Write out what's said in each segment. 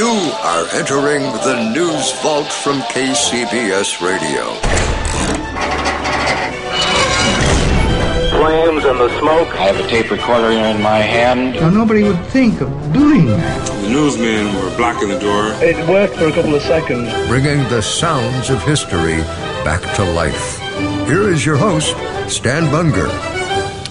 You are entering the news vault from KCBS Radio. Flames and the smoke. I have a tape recorder in my hand. Now, nobody would think of doing that. The newsmen were blocking the door. It worked for a couple of seconds. Bringing the sounds of history back to life. Here is your host, Stan Bunger.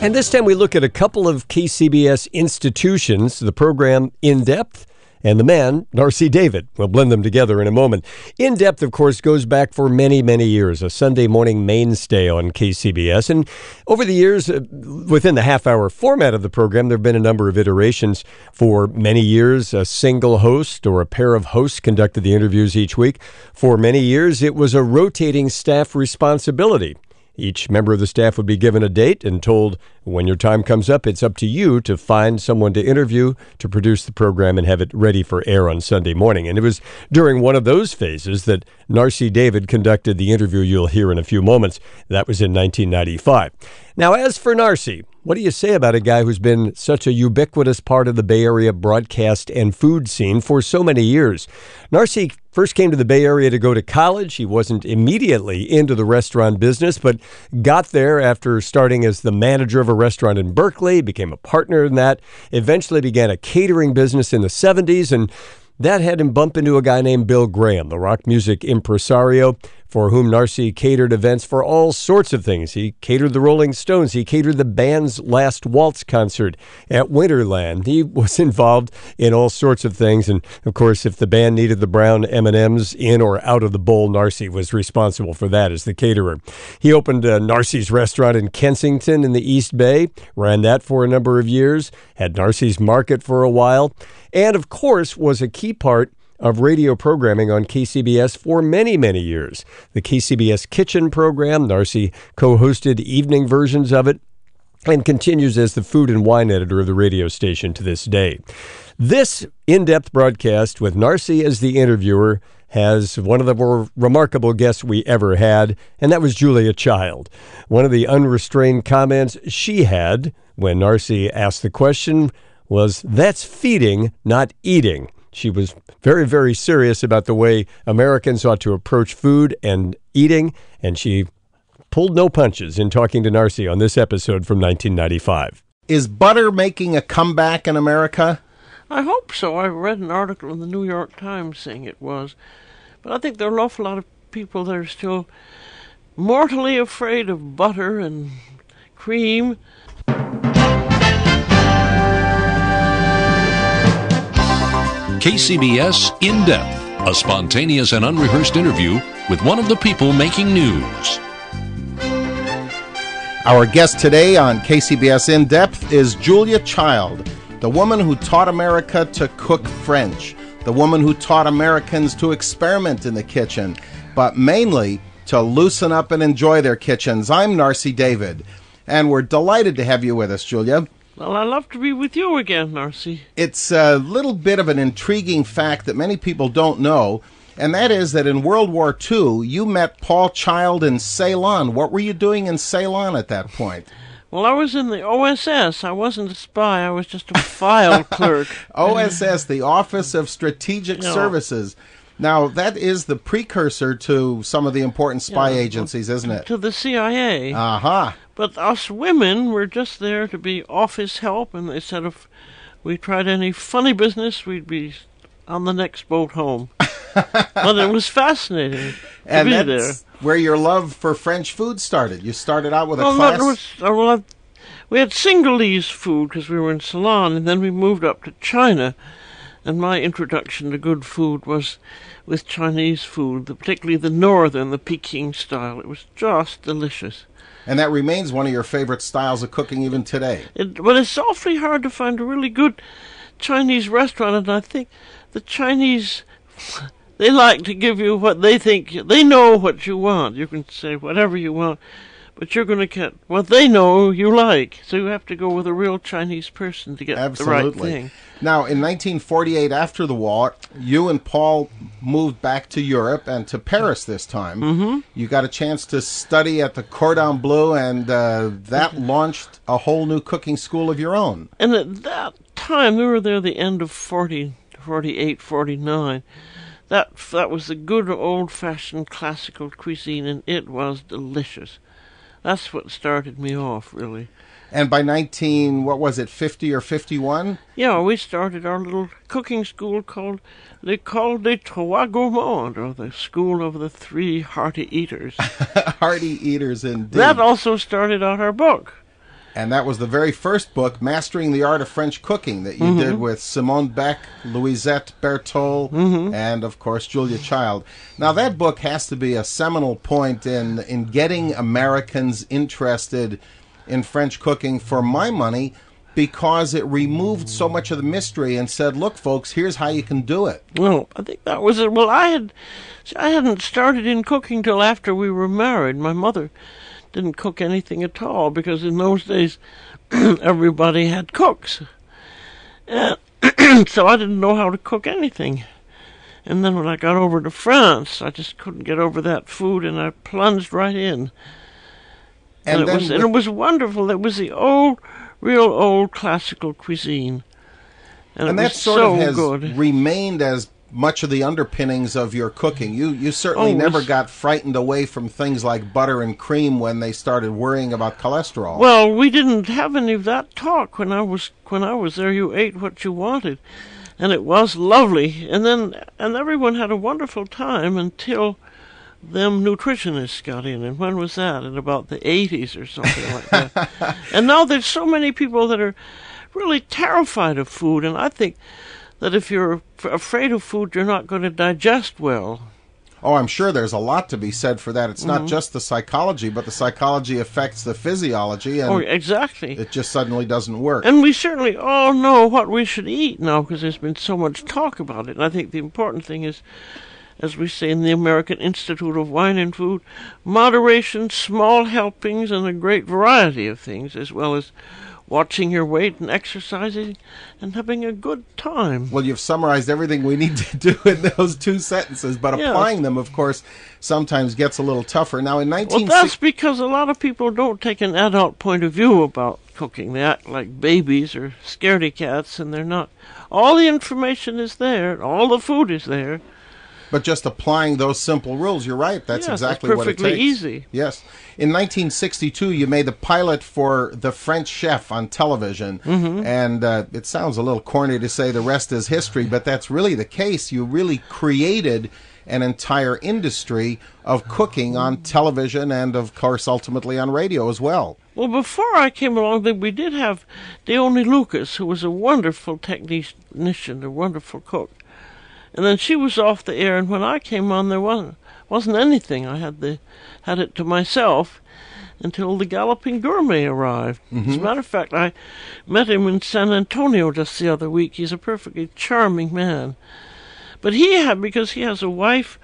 And this time we look at a couple of KCBS institutions, the program In Depth and the man, Narsai David. We'll blend them together in a moment. In Depth, of course, goes back for many, many years, a Sunday morning mainstay on KCBS. And over the years, uh, within the half hour format of the program, there have been a number of iterations. For many years, a single host or a pair of hosts conducted the interviews each week. For many years, it was a rotating staff responsibility. Each member of the staff would be given a date and told when your time comes up, it's up to you to find someone to interview, to produce the program, and have it ready for air on Sunday morning. And it was during one of those phases that Narsai David conducted the interview you'll hear in a few moments. That was in 1995. Now, as for Narsai, what do you say about a guy who's been such a ubiquitous part of the Bay Area broadcast and food scene for so many years? Narsai first came to the Bay Area to go to college. He wasn't immediately into the restaurant business, but got there after starting as the manager of a restaurant in Berkeley, became a partner in that, eventually began a catering business in the 70s, and that had him bump into a guy named Bill Graham, the rock music impresario for whom Narsai catered events for all sorts of things. He catered the Rolling Stones. He catered the band's last waltz concert at Winterland. He was involved in all sorts of things, and of course, if the band needed the brown M&Ms in or out of the bowl, Narsai was responsible for that as the caterer. He opened uh, Narsai's restaurant in Kensington in the East Bay, ran that for a number of years, had Narsai's Market for a while, and of course was a key part of radio programming on KCBS for many, many years. The KCBS Kitchen program, Narsai co hosted evening versions of it and continues as the food and wine editor of the radio station to this day. This in depth broadcast with Narsai as the interviewer has one of the more remarkable guests we ever had, and that was Julia Child. One of the unrestrained comments she had when Narsai asked the question was, That's feeding, not eating. She was very, very serious about the way Americans ought to approach food and eating, and she pulled no punches in talking to Narsai on this episode from 1995. Is butter making a comeback in America? I hope so. I read an article in the New York Times saying it was. But I think there are an awful lot of people that are still mortally afraid of butter and cream. KCBS In Depth, a spontaneous and unrehearsed interview with one of the people making news. Our guest today on KCBS In Depth is Julia Child, the woman who taught America to cook French, the woman who taught Americans to experiment in the kitchen, but mainly to loosen up and enjoy their kitchens. I'm Narsai David, and we're delighted to have you with us, Julia. Well, I love to be with you again, Narsai. It's a little bit of an intriguing fact that many people don't know, and that is that in World War II, you met Paul Child in Ceylon. What were you doing in Ceylon at that point? Well, I was in the OSS. I wasn't a spy. I was just a file clerk. OSS, the Office of Strategic No. Services. Now, that is the precursor to some of the important spy Yeah, agencies, isn't it? To the CIA. Uh huh. But us women were just there to be office help, and they said if we tried any funny business, we'd be on the next boat home. but it was fascinating to And that's there. where your love for French food started. You started out with a Well, class. was, uh, well, we had Singhalese food because we were in Ceylon, and then we moved up to China. And my introduction to good food was with Chinese food, particularly the northern, the Peking style. It was just delicious. And that remains one of your favorite styles of cooking even today. It, but it's awfully hard to find a really good Chinese restaurant, and I think the Chinese they like to give you what they think they know what you want. You can say whatever you want, but you're going to get what they know you like. So you have to go with a real Chinese person to get the right Absolutely. thing. Now, in 1948, after the war, you and Paul moved back to Europe and to Paris this time. Mm-hmm. You got a chance to study at the Cordon Bleu, and uh, that launched a whole new cooking school of your own. And at that time, we were there the end of 40, 48, 49. That, that was the good old fashioned classical cuisine, and it was delicious. That's what started me off, really. And by 19, what was it, 50 or 51? Yeah, we started our little cooking school called L'École des Trois Gourmands, or the School of the Three Hearty Eaters. Hearty Eaters, indeed. that also started out our book. And that was the very first book, Mastering the Art of French Cooking, that you Mm-hmm. did with Simone Beck, Louisette Bertholle, Mm-hmm. and of course Julia Child. Now that book has to be a seminal point in in getting Americans interested in French cooking for my money because it removed so much of the mystery and said, "Look, folks, here's how you can do it." Well, I think that was it. Well, I had, I hadn't started in cooking till after we were married. My mother didn't cook anything at all because in those days everybody had cooks, and so I didn't know how to cook anything. And then when I got over to France, I just couldn't get over that food, and I plunged right in. And And, it was and it was wonderful. It was the old, real old classical cuisine, and, and that sort so of has good. remained as much of the underpinnings of your cooking. You you certainly Oh, never got frightened away from things like butter and cream when they started worrying about cholesterol. Well, we didn't have any of that talk when I was when I was there. You ate what you wanted, and it was lovely. And then and everyone had a wonderful time until them nutritionists got in. And when was that? In about the eighties or something like that. And now there's so many people that are really terrified of food, and I think that if you're afraid of food, you're not going to digest well. oh, I'm sure there's a lot to be said for that. It's Mm-hmm. not just the psychology, but the psychology affects the physiology, and oh, exactly. it just suddenly doesn't work. And we certainly all know what we should eat now because there's been so much talk about it. And I think the important thing is, as we say in the American Institute of Wine and Food, moderation, small helpings, and a great variety of things, as well as watching your weight and exercising and having a good time. well, you've summarized everything we need to do in those two sentences, but Yeah. applying them, of course, sometimes gets a little tougher. Now, in 19. Well, that's because a lot of people don't take an adult point of view about cooking. They act like babies or scaredy cats, and they're not. All the information is there, all the food is there. But just applying those simple rules, you're right. That's Yes, that's exactly what it perfectly takes. easy. Yes. In 1962, you made the pilot for The French Chef on television. Mm-hmm. And uh, it sounds a little corny to say the rest is history, but that's really the case. You really created an entire industry of cooking on television and, of course, ultimately on radio as well. Well, before I came along, then we did have Dione Lucas, who was a wonderful technician, a wonderful cook. And then she was off the air, and when I came on, there wasn't wasn't anything. I had the had it to myself until the Galloping Gourmet arrived. As a mm-hmm. matter of fact, I met him in San Antonio just the other week. He's a perfectly charming man. But he had, because he has a wife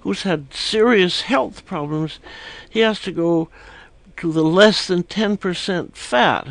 who's had serious health problems, he has to go to the less than 10% fat.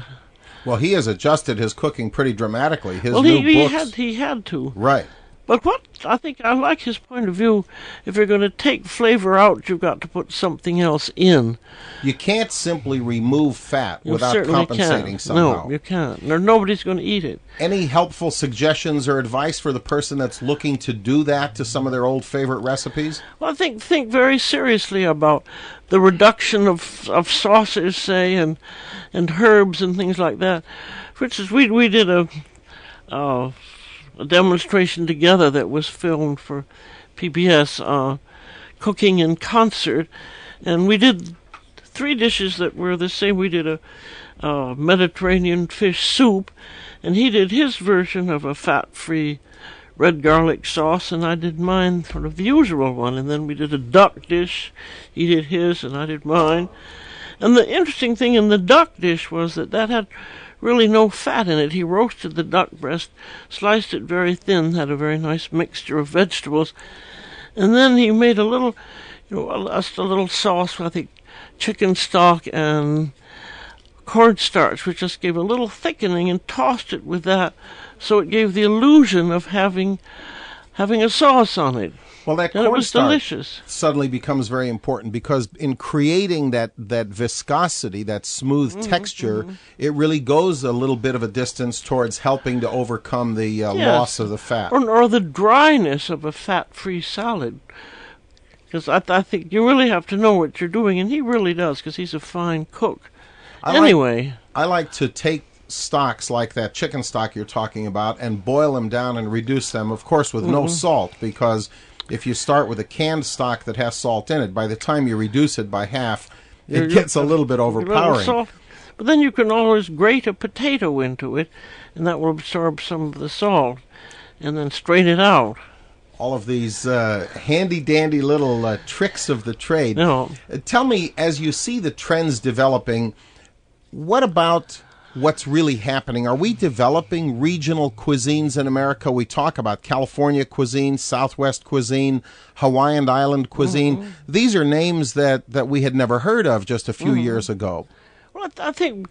Well, he has adjusted his cooking pretty dramatically. His well, new he, he books. had he had to. Right. But what I think I like his point of view. If you're going to take flavor out, you've got to put something else in. You can't simply remove fat You without compensating can't. somehow. No, you can't. Or nobody's going to eat it. Any helpful suggestions or advice for the person that's looking to do that to some of their old favorite recipes? Well, I think think very seriously about the reduction of of sauces, say, and and herbs and things like that. For instance, we we did a uh, a demonstration together that was filmed for PBS, uh, cooking in concert, and we did three dishes that were the same. We did a uh, Mediterranean fish soup, and he did his version of a fat-free red garlic sauce, and I did mine, sort of the usual one. And then we did a duck dish. He did his, and I did mine. And the interesting thing in the duck dish was that that had really no fat in it. He roasted the duck breast, sliced it very thin, had a very nice mixture of vegetables, and then he made a little, you know, just a little sauce. I think chicken stock and cornstarch, which just gave a little thickening, and tossed it with that, so it gave the illusion of having having a sauce on it. Well, that was cornstarch delicious. suddenly becomes very important because in creating that, that viscosity, that smooth Mm-hmm, texture, it really goes a little bit of a distance towards helping to overcome the uh, Yes. loss of the fat. or, or the dryness of a fat-free salad. Because I, I think you really have to know what you're doing, and he really does, because he's a fine cook. I like- anyway, I like to take stocks like that chicken stock you're talking about and boil them down and reduce them, of course, with no Mhm. salt, because if you start with a canned stock that has salt in it, by the time you reduce it by half, it You're- gets a little bit overpowering. salt. But then you can always grate a potato into it, and that will absorb some of the salt, and then strain it out. all of these uh, handy dandy little uh, tricks of the trade. No. Uh, Tell me, as you see the trends developing, what about what's really happening? Are we developing regional cuisines in America? We talk about California cuisine, Southwest cuisine, Hawaiian Island cuisine. These are names that, that we had never heard of just a few Mhm. years ago. Well, I I think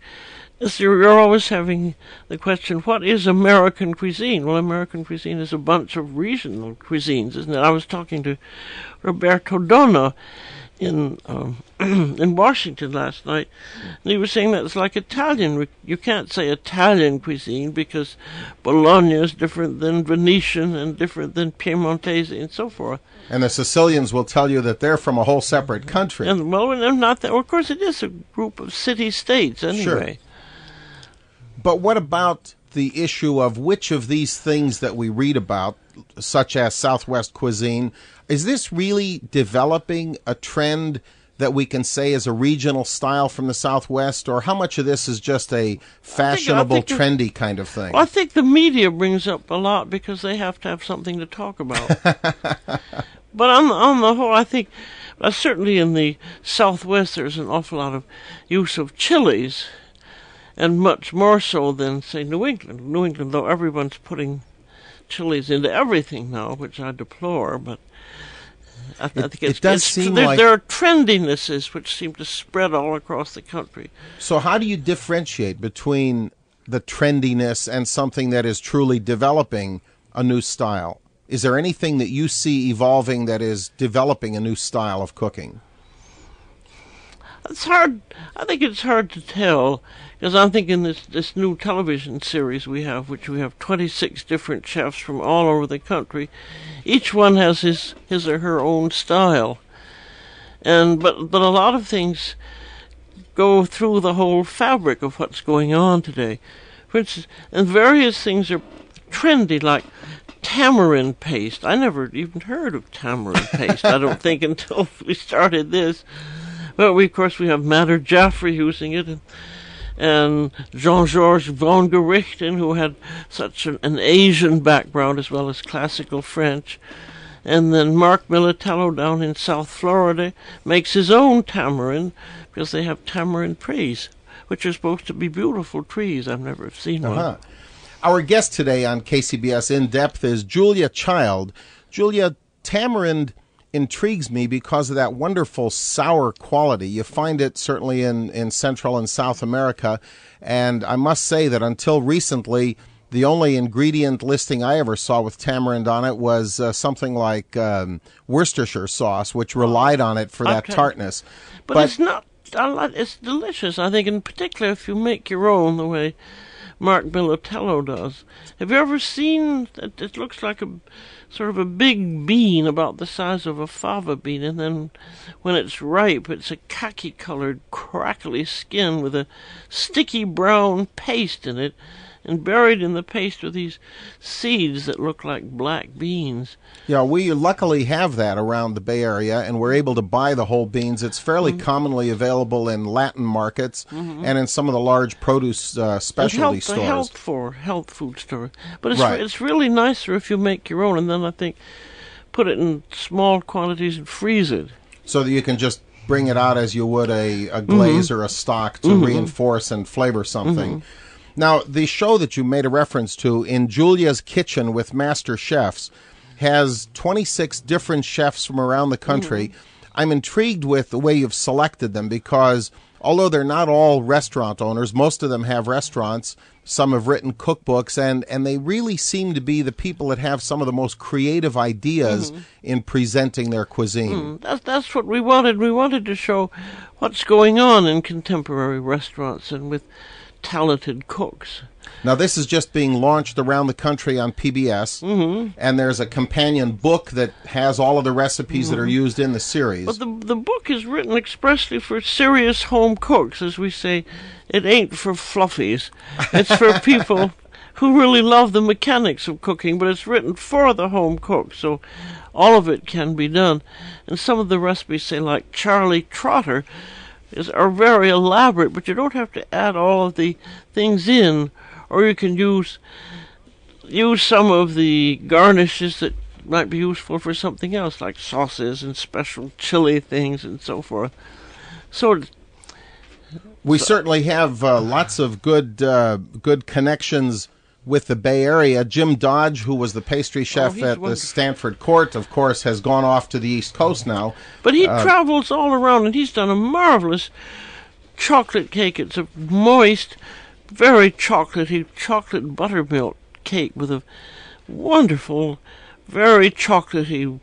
you're, you're always having the question, what is American cuisine? Well, American cuisine is a bunch of regional cuisines, isn't it? I was talking to Roberto Donna in um, in Washington last night, and he was saying that it's like Italian. You can't say Italian cuisine because Bologna is different than Venetian and different than Piemontese and so forth. And the Sicilians will tell you that they're from a whole separate country. And well, and they're not that. Well, of course, it is a group of city states anyway. Sure. But what about the issue of which of these things that we read about, such as Southwest cuisine, is this really developing a trend that we can say is a regional style from the Southwest, or how much of this is just a fashionable, think it- trendy kind of thing? Well, I think the media brings up a lot because they have to have something to talk about. but on on the whole, I think uh, certainly in the Southwest there's an awful lot of use of chilies, and much more so than say New England. New England, though everyone's putting chilies into everything now, which I deplore, but. I, I It- think it does it's- seem there, like- there are trendinesses which seem to spread all across the country. So, how do you differentiate between the trendiness and something that is truly developing a new style? Is there anything that you see evolving that is developing a new style of cooking? It's hard. I think it's hard to tell because I'm thinking this this new television series we have, which we have 26 different chefs from all over the country. Each one has his his or her own style, and but but a lot of things go through the whole fabric of what's going on today. Instance, and various things are trendy, like tamarind paste. I never even heard of tamarind paste. I don't think until we started this. But we, of course, we have Madhur Jaffrey using it, and, and Jean-Georges Vongerichten, who had such an, an Asian background as well as classical French. And then Mark Militello down in South Florida makes his own tamarind because they have tamarind trees, which are supposed to be beautiful trees. I've never seen one. Uh-huh. Our guest today on KCBS In Depth is Julia Child. Julia, tamarind intrigues me because of that wonderful sour quality. You find it certainly in, in Central and South America. And I must say that until recently, the only ingredient listing I ever saw with tamarind on it was uh, something like um, Worcestershire sauce, which relied on it for that Okay. tartness. But, it's not. I like, it's delicious. I think, in particular, if you make your own the way Mark Militello does. Have you ever seen? It, it looks like a sort of a big bean about the size of a fava bean, and then when it's ripe, it's a khaki-colored, crackly skin with a sticky brown paste in it. And buried in the paste are these seeds that look like black beans. Yeah, we luckily have that around the Bay Area, and we're able to buy the whole beans. It's fairly Mm-hmm. commonly available in Latin markets and in some of the large produce uh, specialty health, stores. Health for health food store, but it's Right. it's really nicer if you make your own, and then I think put it in small quantities and freeze it. so that you can just bring it out as you would a, a Mm-hmm. glaze or a stock to reinforce and flavor something. Now, the show that you made a reference to in Julia's Kitchen with Master Chefs has 26 different chefs from around the country. Mm-hmm. I'm intrigued with the way you've selected them because although they're not all restaurant owners, most of them have restaurants. Some have written cookbooks, and, and they really seem to be the people that have some of the most creative ideas mm-hmm. in presenting their cuisine. Mm, that's that's what we wanted. We wanted to show what's going on in contemporary restaurants and with talented cooks. Now, this is just being launched around the country on PBS, mm-hmm. and there's a companion book that has all of the recipes that are used in the series. But the the book is written expressly for serious home cooks, as we say. It ain't for fluffies. It's for people who really love the mechanics of cooking, but it's written for the home cook, so all of it can be done. And some of the recipes, say like Charlie Trotter, is are very elaborate, but you don't have to add all of the things in, or you can use use some of the garnishes that might be useful for something else, like sauces and special chili things and so forth. So we certainly have uh, lots of good uh, good connections with the Bay Area. Jim Dodge, who was the pastry chef Oh, at the wonderful. Stanford Court, of course, has gone off to the East Coast now. But he Uh, travels all around, and he's done a marvelous chocolate cake. It's a moist, very chocolatey chocolate buttermilk cake with a wonderful, very chocolatey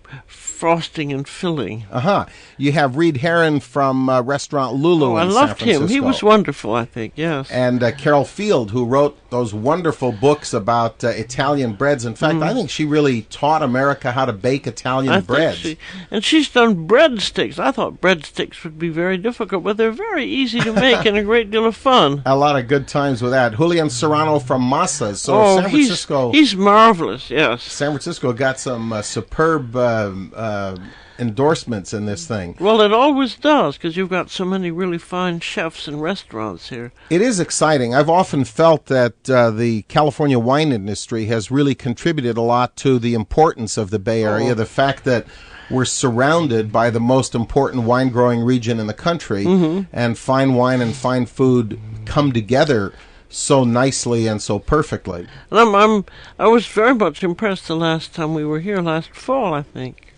frosting and filling. Uh huh. You have Reed Hearon from uh, restaurant Lulu Oh, I loved him. He was wonderful, I think. Yes. and uh, Carol Field, who wrote those wonderful books about uh, Italian breads. In fact, I think she really taught America how to bake Italian Mm. I breads. she, and she's done breadsticks. I thought breadsticks would be very difficult, but they're very easy to make and a great deal of fun. A lot of good times with that. Julian Serrano from Masa's. So oh, San Francisco, he's he's marvelous. Yes. San Francisco got some uh, superb um uh, endorsements in this thing. Well, it always does because you've got so many really fine chefs and restaurants here. It is exciting. I've often felt that uh, the California wine industry has really contributed a lot to the importance of the Bay Area. Oh. The fact that we're surrounded by the most important wine growing region in the country, Mhm. and fine wine and fine food come together so nicely and so perfectly. And I'm, I'm I was very much impressed the last time we were here last fall, I think,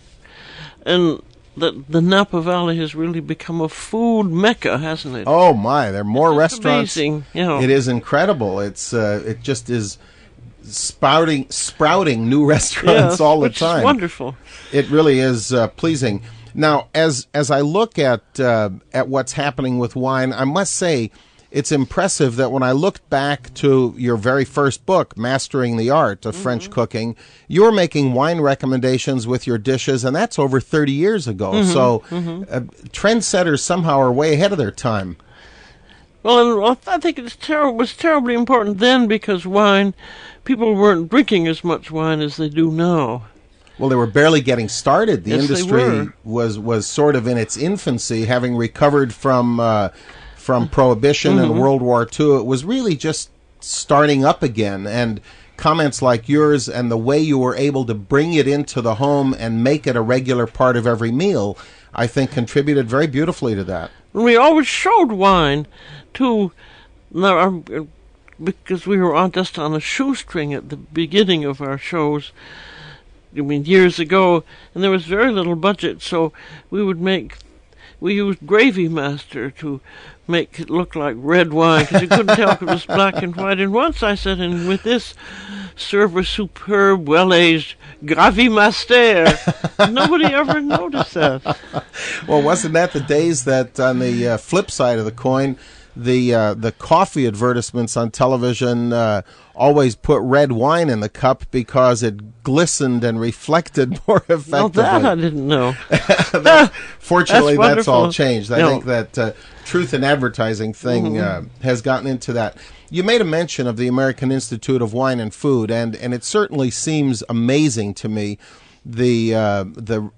and that the Napa Valley has really become a food mecca, hasn't it? Oh my, there are more restaurants. amazing, you know. It is incredible. It's uh, it just is sprouting sprouting new restaurants Yes, all the time. wonderful. It really is uh, pleasing. Now, as as I look at uh, at what's happening with wine, I must say it's impressive that when I looked back to your very first book, Mastering the Art of Mm-hmm. French Cooking, you were making wine recommendations with your dishes, and that's over 30 years ago. Mhm, So, mhm. uh, trendsetters somehow are way ahead of their time. Well, I think it ter- was terribly important then because wine, people weren't drinking as much wine as they do now. Well, they were barely getting started. The Yes, industry was was sort of in its infancy, having recovered from uh, from Prohibition and Mhm. World War II. It was really just starting up again. And comments like yours and the way you were able to bring it into the home and make it a regular part of every meal, I think, contributed very beautifully to that. We always showed wine to, um, because we were on just on a shoestring at the beginning of our shows. I mean, years ago, and there was very little budget, so we would make. We used Gravy Master to make it look like red wine because you couldn't tell if it was black and white. And once I said, and with this, serve a superb, well-aged Gravy Master. Nobody ever noticed that. Well, wasn't that the days that on the uh, flip side of the coin, the uh, the coffee advertisements on television uh, always put red wine in the cup because it glistened and reflected more effectively. Well, that I didn't know. That- fortunately, That's that's, all changed. I Yeah. think that uh, truth in advertising thing Mhm. uh, has gotten into that. You made a mention of the American Institute of Wine and Food, and, and it certainly seems amazing to me the uh, the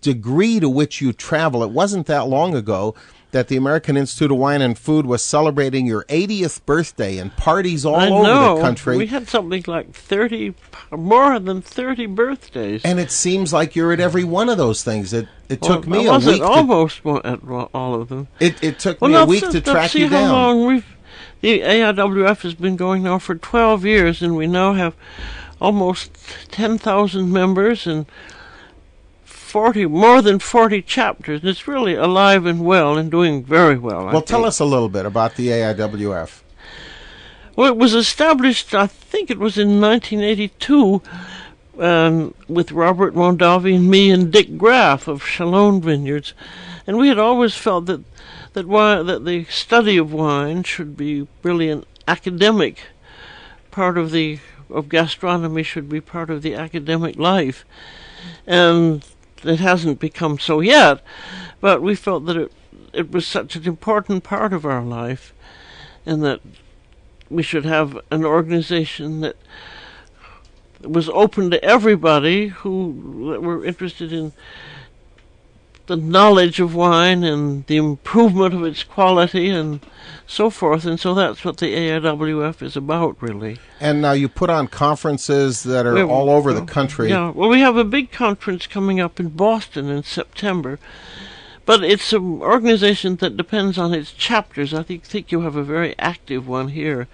degree to which you travel. It wasn't that long ago that the American Institute of Wine and Food was celebrating your 80th birthday and parties all I over know. the country. We had something like 30, more than 30 birthdays. and it seems like you're at every one of those things. It it took Well, me I a week. To, almost one at all of them. it it took Well, me a week to track see you how down. long we've the AIWF has been going now for 12 years, and we now have almost 10,000 members and 40 more than 40 chapters. And it's really alive and well and doing very well. I Well, tell think. us a little bit about the AIWF. Well, it was established, I think it was in 1982, um, with Robert Mondavi and me and Dick Graff of Chalone Vineyards, and we had always felt that that wine, that the study of wine should be really an academic part of the of gastronomy should be part of the academic life, and it hasn't become so yet, but we felt that it it was such an important part of our life, and that we should have an organization that was open to everybody who were interested in the knowledge of wine and the improvement of its quality and so forth. And so that's what the AIWF is about, really. And now you put on conferences that are We- all over the country. Yeah, well, we have a big conference coming up in Boston in September, but it's an organization that depends on its chapters. I think think you have a very active one here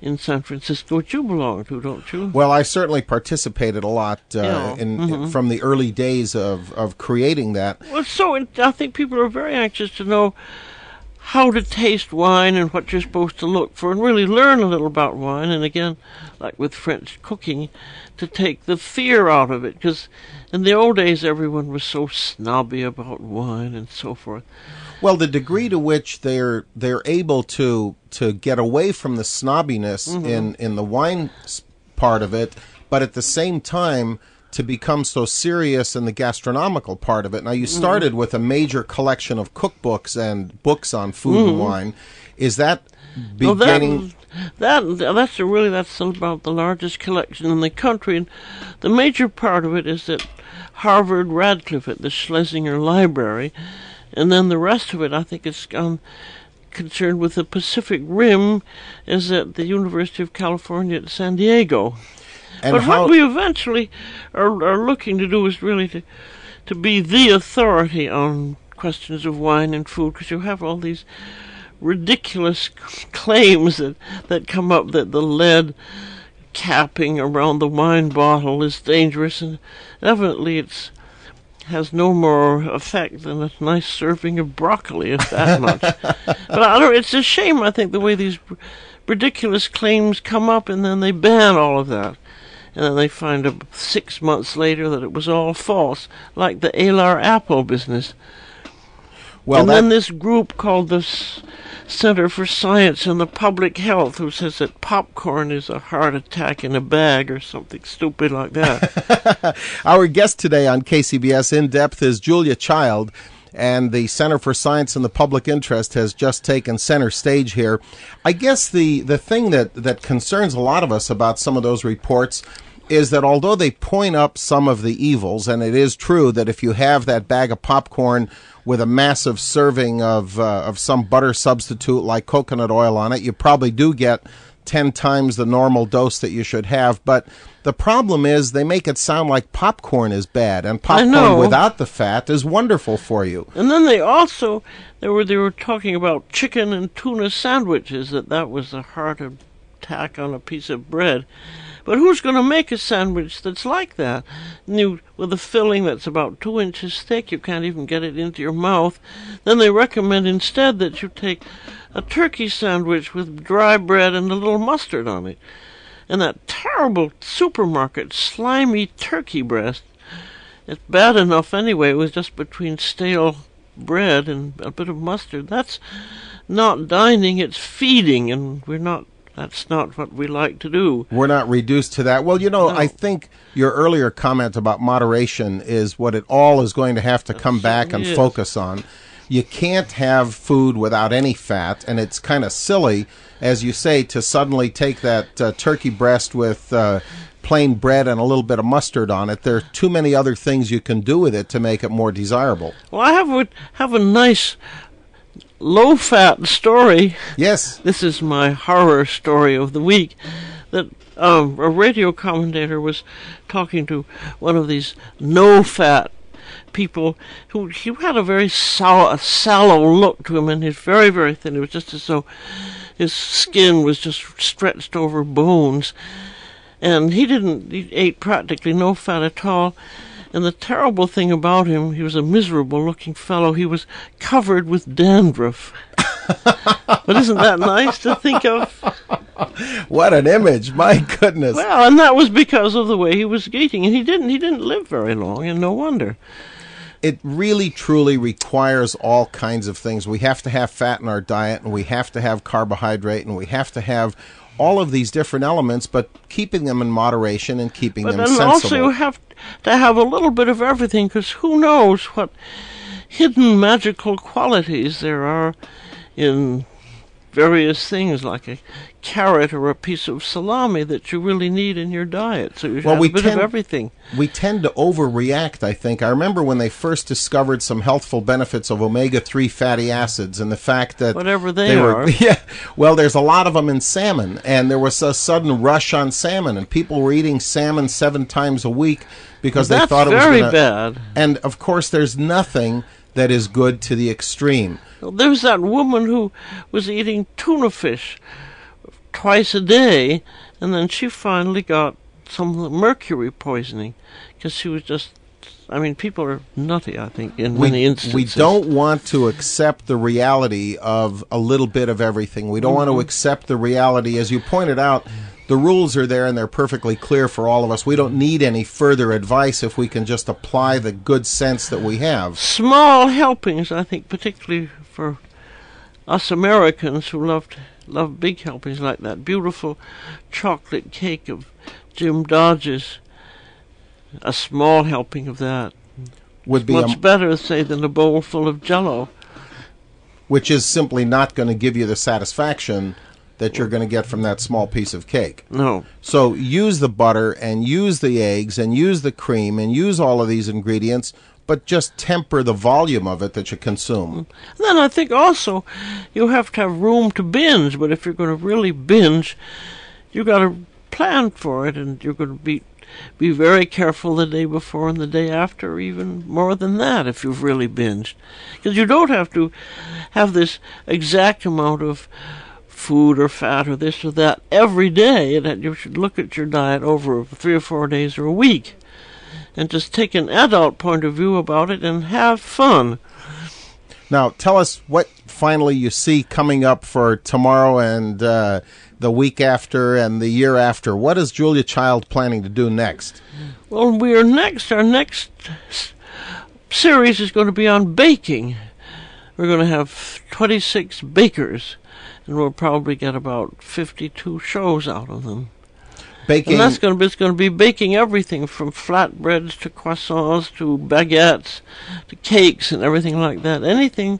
in San Francisco, which you belong to, don't you? Well, I certainly participated a lot uh, Yeah, in, mhm. from the early days of, of creating that. Well, so I think people are very anxious to know how to taste wine and what you're supposed to look for, and really learn a little about wine. And again, like with French cooking, to take the fear out of it, because in the old days everyone was so snobby about wine and so forth. Well, the degree to which they're they're able to to get away from the snobbiness Mhm. in in the wine part of it, but at the same time to become so serious in the gastronomical part of it. Now, you Mhm. started with a major collection of cookbooks and books on food and Mhm. wine. Is that Well, beginning? that, that that's a really that's about the largest collection in the country, and the major part of it is at Harvard Radcliffe at the Schlesinger Library, and then the rest of it I think is um, concerned with the Pacific Rim, is at the University of California at San Diego. And but how- what we eventually are, are looking to do is really to to be the authority on questions of wine and food, because you have all these ridiculous claims that, that come up that the lead capping around the wine bottle is dangerous, and evidently it's has no more effect than a nice serving of broccoli, if that much. but I don't. It's a shame, I think, the way these r- ridiculous claims come up, and then they ban all of that, and then they find out six months later that it was all false, like the Alar Apple business. Well, and that- then this group called the S- Center for Science and the Public Health, who says that popcorn is a heart attack in a bag or something stupid like that. Our guest today on KCBS In Depth is Julia Child, and the Center for Science and the Public Interest has just taken center stage here. I guess the, the thing that, that concerns a lot of us about some of those reports is that although they point up some of the evils, and it is true that if you have that bag of popcorn with a massive serving of uh, of some butter substitute like coconut oil on it, you probably do get 10 times the normal dose that you should have. But the problem is they make it sound like popcorn is bad, and popcorn without the fat is wonderful for you. And then they also they were they were talking about chicken and tuna sandwiches that that was the heart tack on a piece of bread. But who's going to make a sandwich that's like that? You, with a filling that's about two inches thick, you can't even get it into your mouth. Then they recommend instead that you take a turkey sandwich with dry bread and a little mustard on it. And that terrible supermarket slimy turkey breast. It's bad enough anyway. It was just between stale bread and a bit of mustard. That's not dining, it's feeding, and we're not that's not what we like to do. We're not reduced to that. Well, you know, no. I think your earlier comment about moderation is what it all is going to have to come back and is. focus on. You can't have food without any fat, and it's kind of silly, as you say, to suddenly take that uh, turkey breast with uh, plain bread and a little bit of mustard on it. There are too many other things you can do with it to make it more desirable. Well, I have have a nice low fat story. Yes. This is my horror story of the week. That um, a radio commentator was talking to one of these no fat people who he had a very sallow, sallow look to him and he's very, very thin. It was just as though his skin was just stretched over bones. And he didn't, he ate practically no fat at all. And the terrible thing about him, he was a miserable looking fellow. He was covered with dandruff. but isn't that nice to think of? What an image! My goodness. Well, and that was because of the way he was eating, and he didn't he didn't live very long, and no wonder. It really truly requires all kinds of things. We have to have fat in our diet, and we have to have carbohydrate, and we have to have all of these different elements, but keeping them in moderation and keeping but them then sensible. also you have to have a little bit of everything, because who knows what hidden magical qualities there are in various things like a carrot or a piece of salami that you really need in your diet. So you well, have we a bit tend, of everything. We tend to overreact, I think. I remember when they first discovered some healthful benefits of omega 3 fatty acids and the fact that. Whatever they, they are. Were, yeah. Well, there's a lot of them in salmon, and there was a sudden rush on salmon, and people were eating salmon seven times a week because well, they thought it was very gonna, bad. And of course, there's nothing that is good to the extreme. There was that woman who was eating tuna fish twice a day, and then she finally got some mercury poisoning because she was just. I mean, people are nutty. I think in we, many instances. We don't want to accept the reality of a little bit of everything. We don't mm-hmm. want to accept the reality, as you pointed out the rules are there and they're perfectly clear for all of us. We don't need any further advice if we can just apply the good sense that we have. Small helpings, I think, particularly for us Americans who loved love big helpings like that beautiful chocolate cake of Jim Dodge's. A small helping of that would be much better, say, than a bowl full of Jello. Which is simply not going to give you the satisfaction that you're going to get from that small piece of cake. No. So use the butter and use the eggs and use the cream and use all of these ingredients, but just temper the volume of it that you consume. Mm. Then I think also you have to have room to binge, but if you're going to really binge, you got to plan for it and you're going to be be very careful the day before and the day after, even more than that if you've really binged. Because you don't have to have this exact amount of food or fat or this or that every day, and that you should look at your diet over three or four days or a week and just take an adult point of view about it and have fun. Now, tell us what finally you see coming up for tomorrow and uh, the week after and the year after. What is Julia Child planning to do next? Well, we are next. Our next series is going to be on baking. We're going to have 26 bakers and we'll probably get about 52 shows out of them. Baking. And that's going to be, it's going to be baking everything from flatbreads to croissants to baguettes to cakes and everything like that. Anything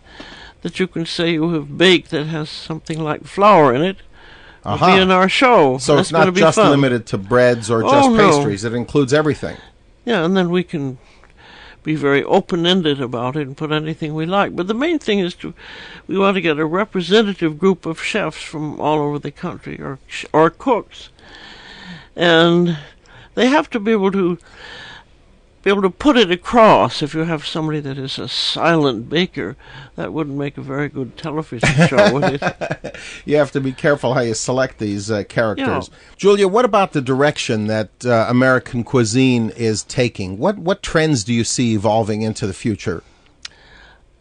that you can say you have baked that has something like flour in it uh-huh. will be in our show. So that's it's not just fun. limited to breads or oh, just no. pastries. It includes everything. Yeah, and then we can be very open-ended about it and put anything we like. But the main thing is to we want to get a representative group of chefs from all over the country or or cooks, and they have to be able to be able to put it across. If you have somebody that is a silent baker, that wouldn't make a very good television show, would it? you have to be careful how you select these uh, characters. Yeah. Julia, what about the direction that uh, American cuisine is taking? What what trends do you see evolving into the future?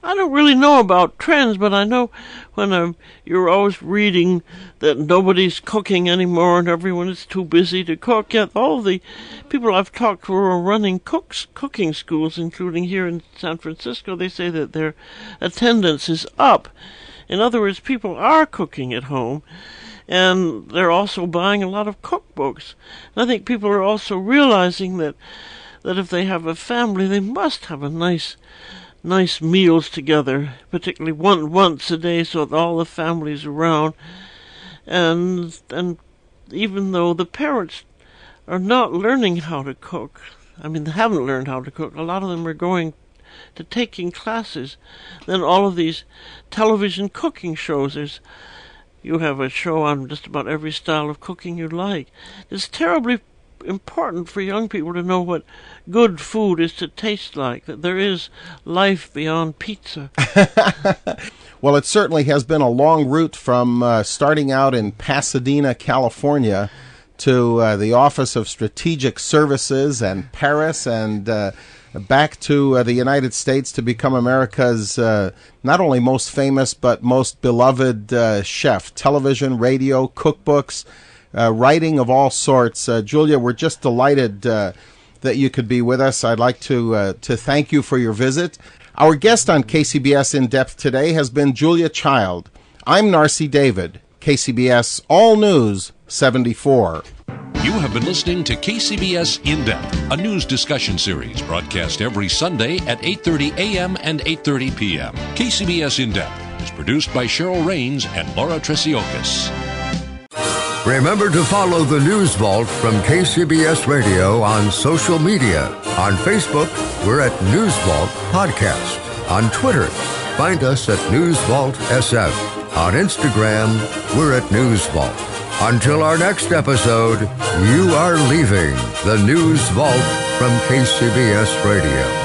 I don't really know about trends, but I know when I'm, you're always reading that nobody's cooking anymore and everyone is too busy to cook. Yet all the people I've talked to who are running cooks, cooking schools, including here in San Francisco, they say that their attendance is up. In other words, people are cooking at home and they're also buying a lot of cookbooks. And I think people are also realizing that that if they have a family, they must have a nice nice meals together, particularly one once a day, so that all the families around. And and even though the parents are not learning how to cook, I mean they haven't learned how to cook. A lot of them are going to taking classes. Then all of these television cooking shows. There's you have a show on just about every style of cooking you like. It's terribly important for young people to know what good food is to taste like, that there is life beyond pizza. well, it certainly has been a long route from uh, starting out in Pasadena, California, to uh, the Office of Strategic Services and Paris and. Uh, back to uh, the United States to become America's uh, not only most famous but most beloved uh, chef. Television, radio, cookbooks, writing of all sorts. Uh, Julia, we're just delighted uh, that you could be with us. I'd like to to thank you for your visit. Our guest on KCBS In Depth today has been Julia Child. I'm Narsai David, KCBS All News 74. You have been listening to KCBS In Depth, a news discussion series broadcast every Sunday at 8:30 a.m. and 8:30 p.m. KCBS In Depth is produced by Cheryl Rains and Laura Tresiokas. Remember to follow the News Vault from KCBS Radio on social media. On Facebook, we're at News Vault Podcast. On Twitter, find us at News Vault SF. On Instagram, we're at News Vault. Until our next episode, you are leaving the News Vault from KCBS Radio.